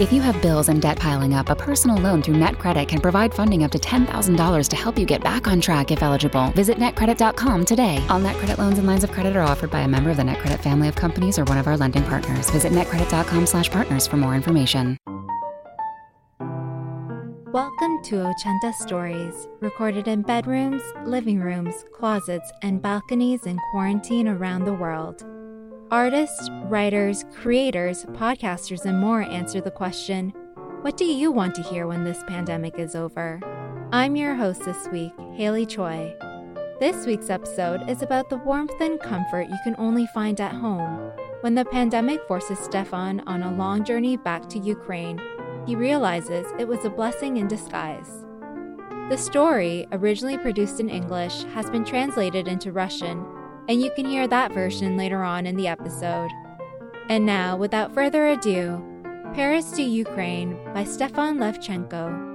If you have bills and debt piling up, a personal loan through NetCredit can provide funding up to $10,000 to help you get back on track if eligible. Visit netcredit.com today. All NetCredit loans and lines of credit are offered by a member of the NetCredit family of companies or one of our lending partners. Visit netcredit.com/partners for more information. Welcome to Ochenta Stories, recorded in bedrooms, living rooms, closets, and balconies in quarantine around the world. Artists, writers, creators, podcasters, and more answer the question What do you want to hear when this pandemic is over? I'm your host this week, Haley Choi. This week's episode is about the warmth and comfort you can only find at home. When the pandemic forces Stefan on a long journey back to Ukraine, he realizes it was a blessing in disguise. The story, originally produced in English, has been translated into Russian and you can hear that version later on in the episode. And now, without further ado, Paris to Ukraine by Stefan Levchenko.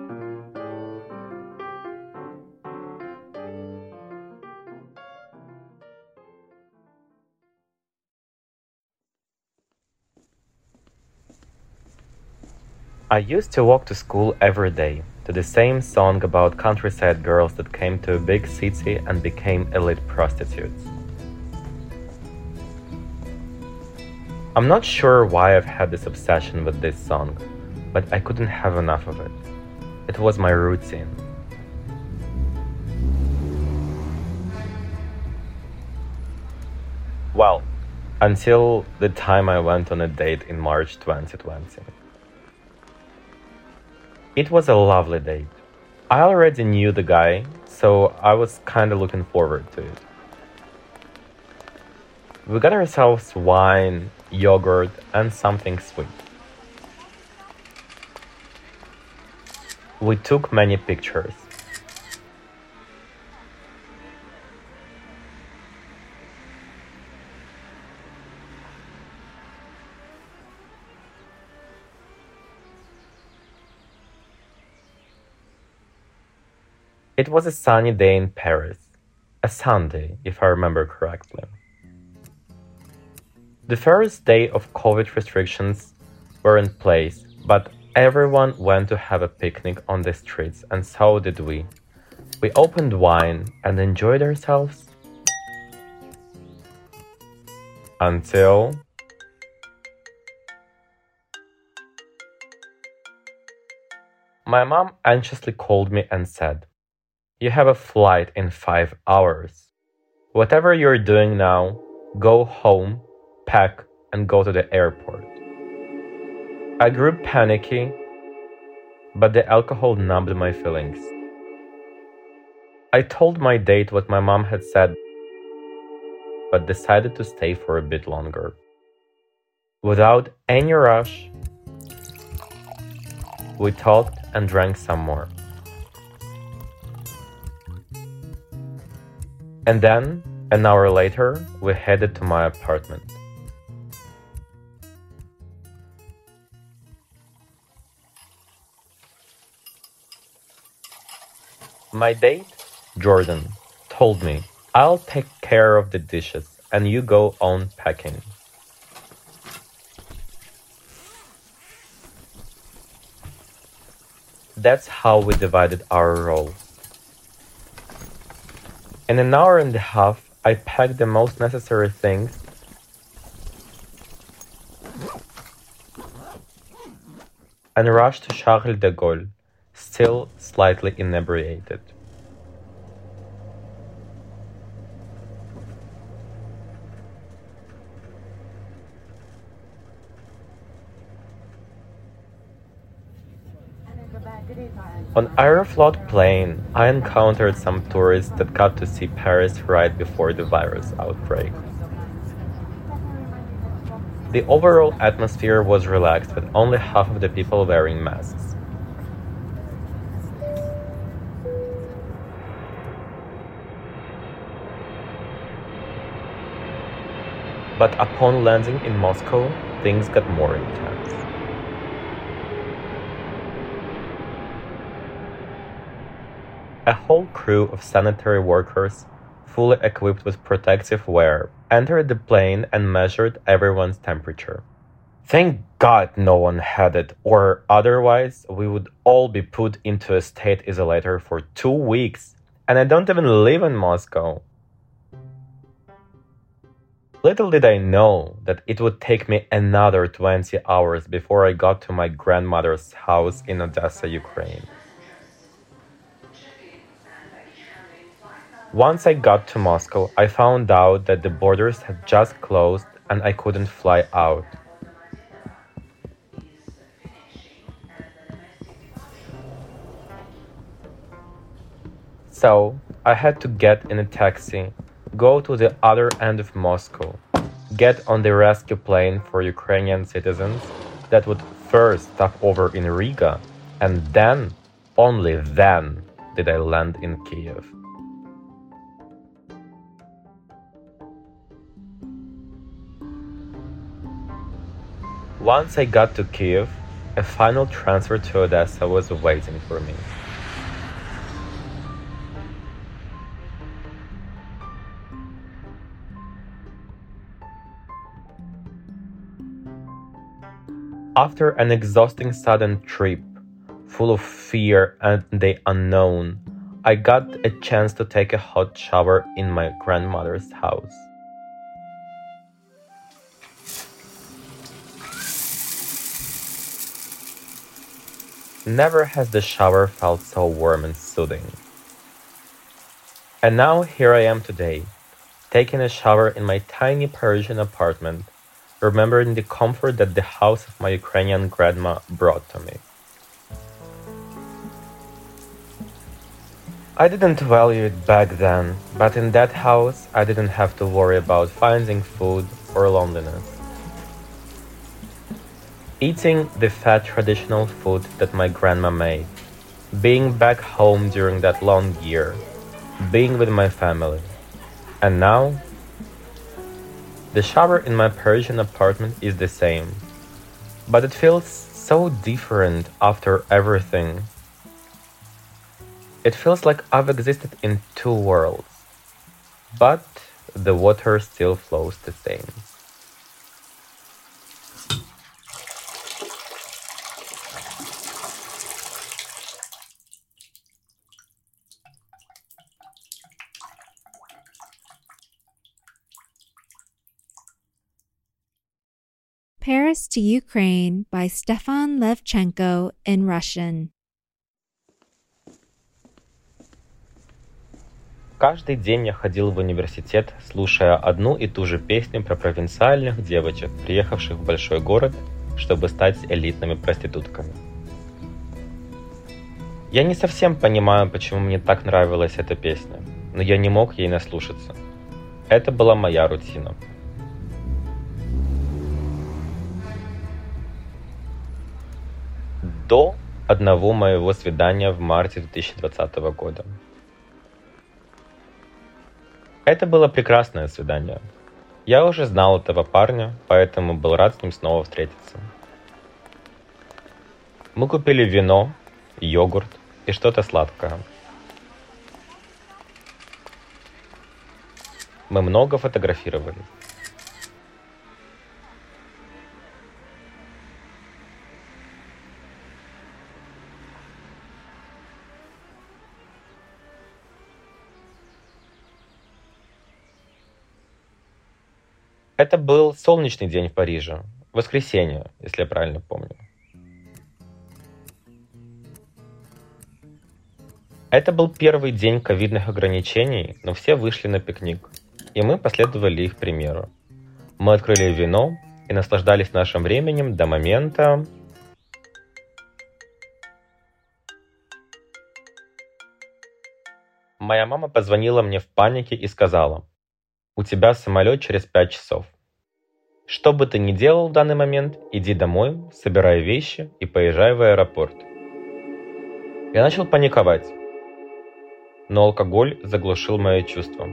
I used to walk to school every day to the same song about countryside girls that came to a big city and became elite prostitutes. I'm not sure why I've had this obsession with this song, but I couldn't have enough of it. It was my routine. Well, until the time I went on a date in March 2020. It was a lovely date. I already knew the guy, so I was kinda looking forward to it. We got ourselves wine, yogurt, and something sweet. We took many pictures. It was a sunny day in Paris. A Sunday, if I remember correctly. The first day of COVID restrictions were in place, but everyone went to have a picnic on the streets, and so did we. We opened wine and enjoyed ourselves until my mom anxiously called me and said, You have a flight in five hours. Whatever you're doing now, go home pack, and go to the airport. I grew panicky, but the alcohol numbed my feelings. I told my date what my mom had said, but decided to stay for a bit longer. Without any rush, we talked and drank some more. And then, an hour later, we headed to my apartment. My date, Jordan, told me, I'll take care of the dishes and you go on packing. That's how we divided our roles. In an hour and a half, I packed the most necessary things and rushed to Charles de Gaulle still slightly inebriated. On Aeroflot plane, I encountered some tourists that got to see Paris right before the virus outbreak. The overall atmosphere was relaxed with only half of the people wearing masks. But upon landing in Moscow, things got more intense. A whole crew of sanitary workers, fully equipped with protective wear, entered the plane and measured everyone's temperature. Thank God no one had it, or otherwise we would all be put into a state isolator for two weeks, and I don't even live in Moscow. Little did I know that it would take me another 20 hours before I got to my grandmother's house in Odessa, Ukraine. Once I got to Moscow, I found out that the borders had just closed and I couldn't fly out. So I had to get in a taxi, go to the other end of Moscow, get on the rescue plane for Ukrainian citizens that would first stop over in Riga, and then, only then, did I land in Kiev. Once I got to Kiev, a final transfer to Odessa was waiting for me. After an exhausting sudden trip, full of fear and the unknown, I got a chance to take a hot shower in my grandmother's house. Never has the shower felt so warm and soothing. And now here I am today, taking a shower in my tiny Parisian apartment, remembering the comfort that the house of my Ukrainian grandma brought to me. I didn't value it back then, but in that house I didn't have to worry about finding food or loneliness. Eating the fat traditional food that my grandma made, being back home during that long year, being with my family. And now, the shower in my Parisian apartment is the same, but it feels so different after everything. It feels like I've existed in two worlds, but the water still flows the same. Paris to Ukraine by Stefan Levchenko in Russian. Каждый день я ходил в университет, слушая одну и ту же песню про провинциальных девочек, приехавших в большой город, чтобы стать элитными проститутками. Я не совсем понимаю, почему мне так нравилась эта песня, но я не мог ей наслушаться. Это была моя рутина. До одного моего свидания в марте 2020 года. Это было прекрасное свидание. Я уже знал этого парня, поэтому был рад с ним снова встретиться. Мы купили вино, йогурт и что-то сладкое. Мы много фотографировались. Это был солнечный день в Париже. Воскресенье, если я правильно помню. Это был первый день ковидных ограничений, но все вышли на пикник, и мы последовали их примеру. Мы открыли вино и наслаждались нашим временем до момента... Моя мама позвонила мне в панике и сказала, у тебя самолет через пять часов. Что бы ты ни делал в данный момент, иди домой, собирай вещи и поезжай в аэропорт. Я начал паниковать, но алкоголь заглушил мои чувства.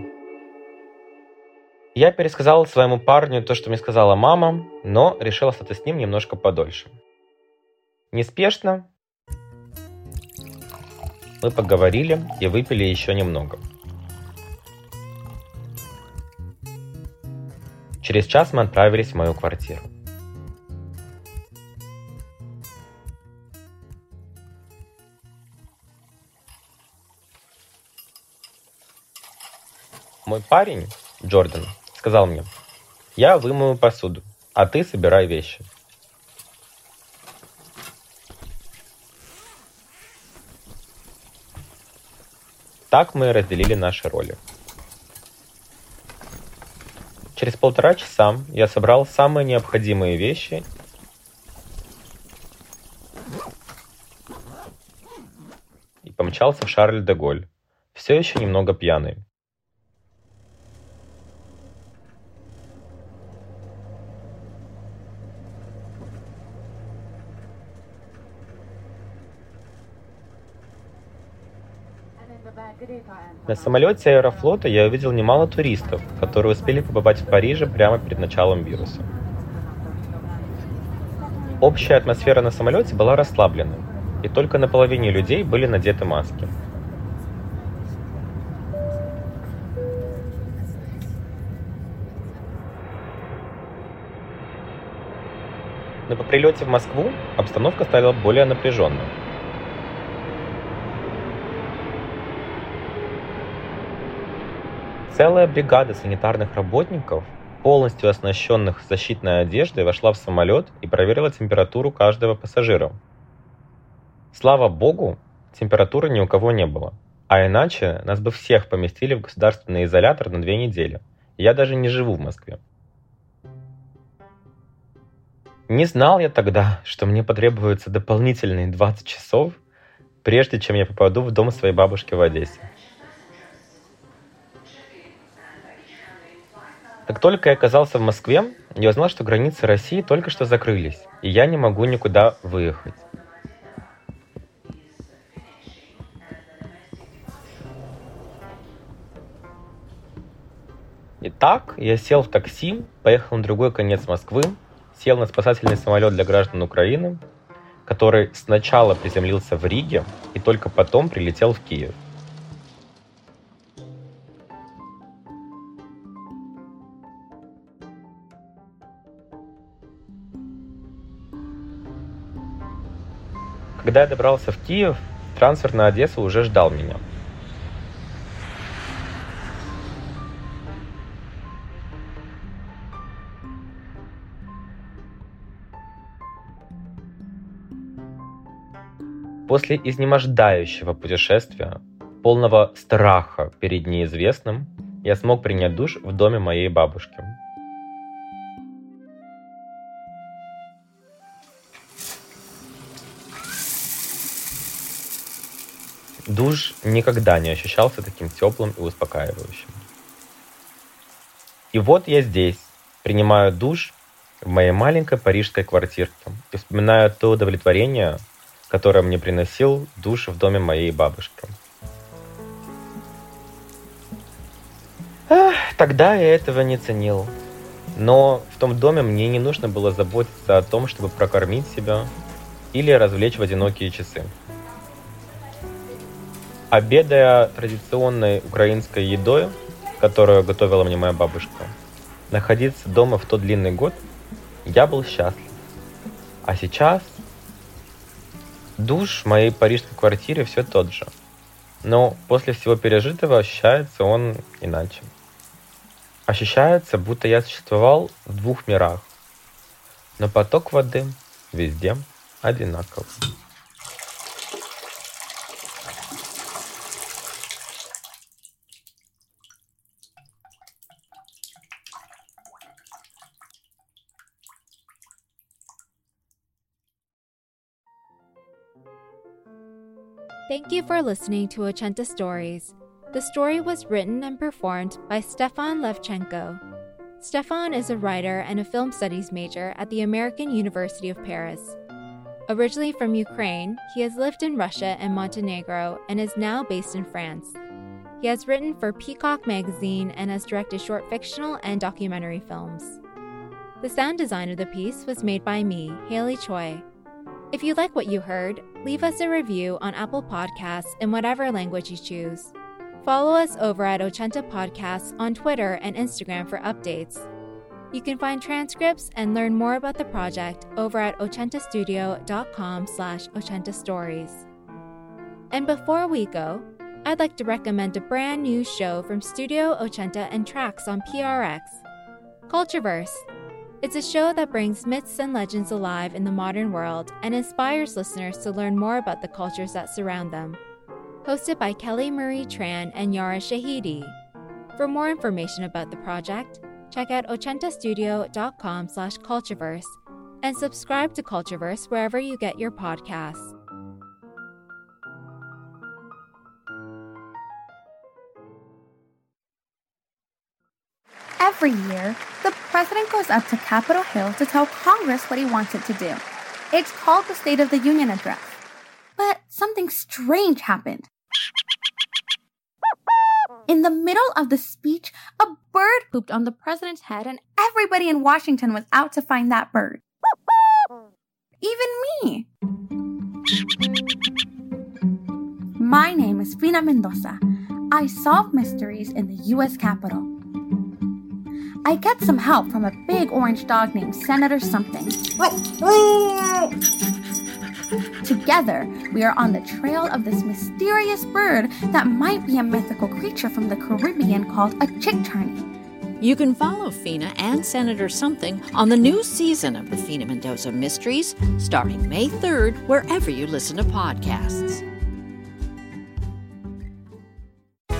Я пересказал своему парню то, что мне сказала мама, но решил остаться с ним немножко подольше. Неспешно мы поговорили и выпили еще немного – Через час мы отправились в мою квартиру. Мой парень, Джордан, сказал мне, я вымою посуду, а ты собирай вещи. Так мы разделили наши роли. Через полтора часа я собрал самые необходимые вещи и помчался в Шарль-де-Голь, все еще немного пьяный. На самолете Аэрофлота я увидел немало туристов, которые успели побывать в Париже прямо перед началом вируса. Общая атмосфера на самолете была расслабленной, и только на половине людей были надеты маски. Но по прилете в Москву обстановка стала более напряженной. Целая бригада санитарных работников, полностью оснащенных защитной одеждой, вошла в самолет и проверила температуру каждого пассажира. Слава богу, температуры ни у кого не было. А иначе нас бы всех поместили в государственный изолятор на две недели. Я даже не живу в Москве. Не знал я тогда, что мне потребуются дополнительные 20 часов, прежде чем я попаду в дом своей бабушки в Одессе. Как только я оказался в Москве, я узнал, что границы России только что закрылись, и я не могу никуда выехать. Итак, я сел в такси, поехал на другой конец Москвы, сел на спасательный самолет для граждан Украины, который сначала приземлился в Риге и только потом прилетел в Киев. Когда я добрался в Киев, трансфер на Одессу уже ждал меня. После изнемождающего путешествия, полного страха перед неизвестным, я смог принять душ в доме моей бабушки. Душ никогда не ощущался таким теплым и успокаивающим. И вот я здесь, принимаю душ в моей маленькой парижской квартирке и вспоминаю то удовлетворение, которое мне приносил душ в доме моей бабушки. Ах, тогда я этого не ценил. Но в том доме мне не нужно было заботиться о том, чтобы прокормить себя или развлечь в одинокие часы. Обедая традиционной украинской едой, которую готовила мне моя бабушка, находиться дома в тот длинный год, я был счастлив. А сейчас душ в моей парижской квартире все тот же. Но после всего пережитого ощущается он иначе. Ощущается, будто я существовал в двух мирах. Но поток воды везде одинаковый. Thank you for listening to Ochenta Stories. The story was written and performed by Stefan Levchenko. Stefan is a writer and a film studies major at the American University of Paris. Originally from Ukraine, he has lived in Russia and Montenegro and is now based in France. He has written for Peacock magazine and has directed short fictional and documentary films. The sound design of the piece was made by me, Haley Choi. If you like what you heard, leave us a review on Apple Podcasts in whatever language you choose. Follow us over at Ochenta Podcasts on Twitter and Instagram for updates. You can find transcripts and learn more about the project over at ochentastudio.com slash ochentastories. And before we go, I'd like to recommend a brand new show from Studio Ochenta and Tracks on PRX Cultureverse. It's a show that brings myths and legends alive in the modern world and inspires listeners to learn more about the cultures that surround them. Hosted by Kelly Marie Tran and Yara Shahidi. For more information about the project, check out ochentastudio.com slash cultureverse and subscribe to Cultureverse wherever you get your podcasts. Every year, the president goes up to Capitol Hill to tell Congress what he wants it to do. It's called the State of the Union Address. But something strange happened. In the middle of the speech, a bird pooped on the president's head, and everybody in Washington was out to find that bird. Even me. My name is Fina Mendoza. I solve mysteries in the U.S. Capitol. I get some help from a big orange dog named Senator Something. Together, we are on the trail of this mysterious bird that might be a mythical creature from the Caribbean called a chickcharney. You can follow Fina and Senator Something on the new season of the Fina Mendoza Mysteries, starting May 3rd, wherever you listen to podcasts.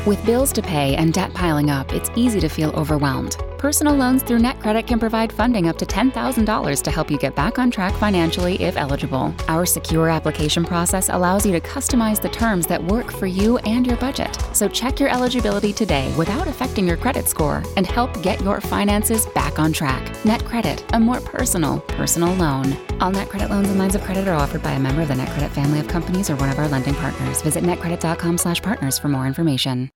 With bills to pay and debt piling up, it's easy to feel overwhelmed. Personal loans through NetCredit can provide funding up to $10,000 to help you get back on track financially if eligible. Our secure application process allows you to customize the terms that work for you and your budget. So check your eligibility today without affecting your credit score and help get your finances back on track. NetCredit, a more personal, personal loan. All NetCredit loans and lines of credit are offered by a member of the NetCredit family of companies or one of our lending partners. Visit netcredit.com/partners for more information.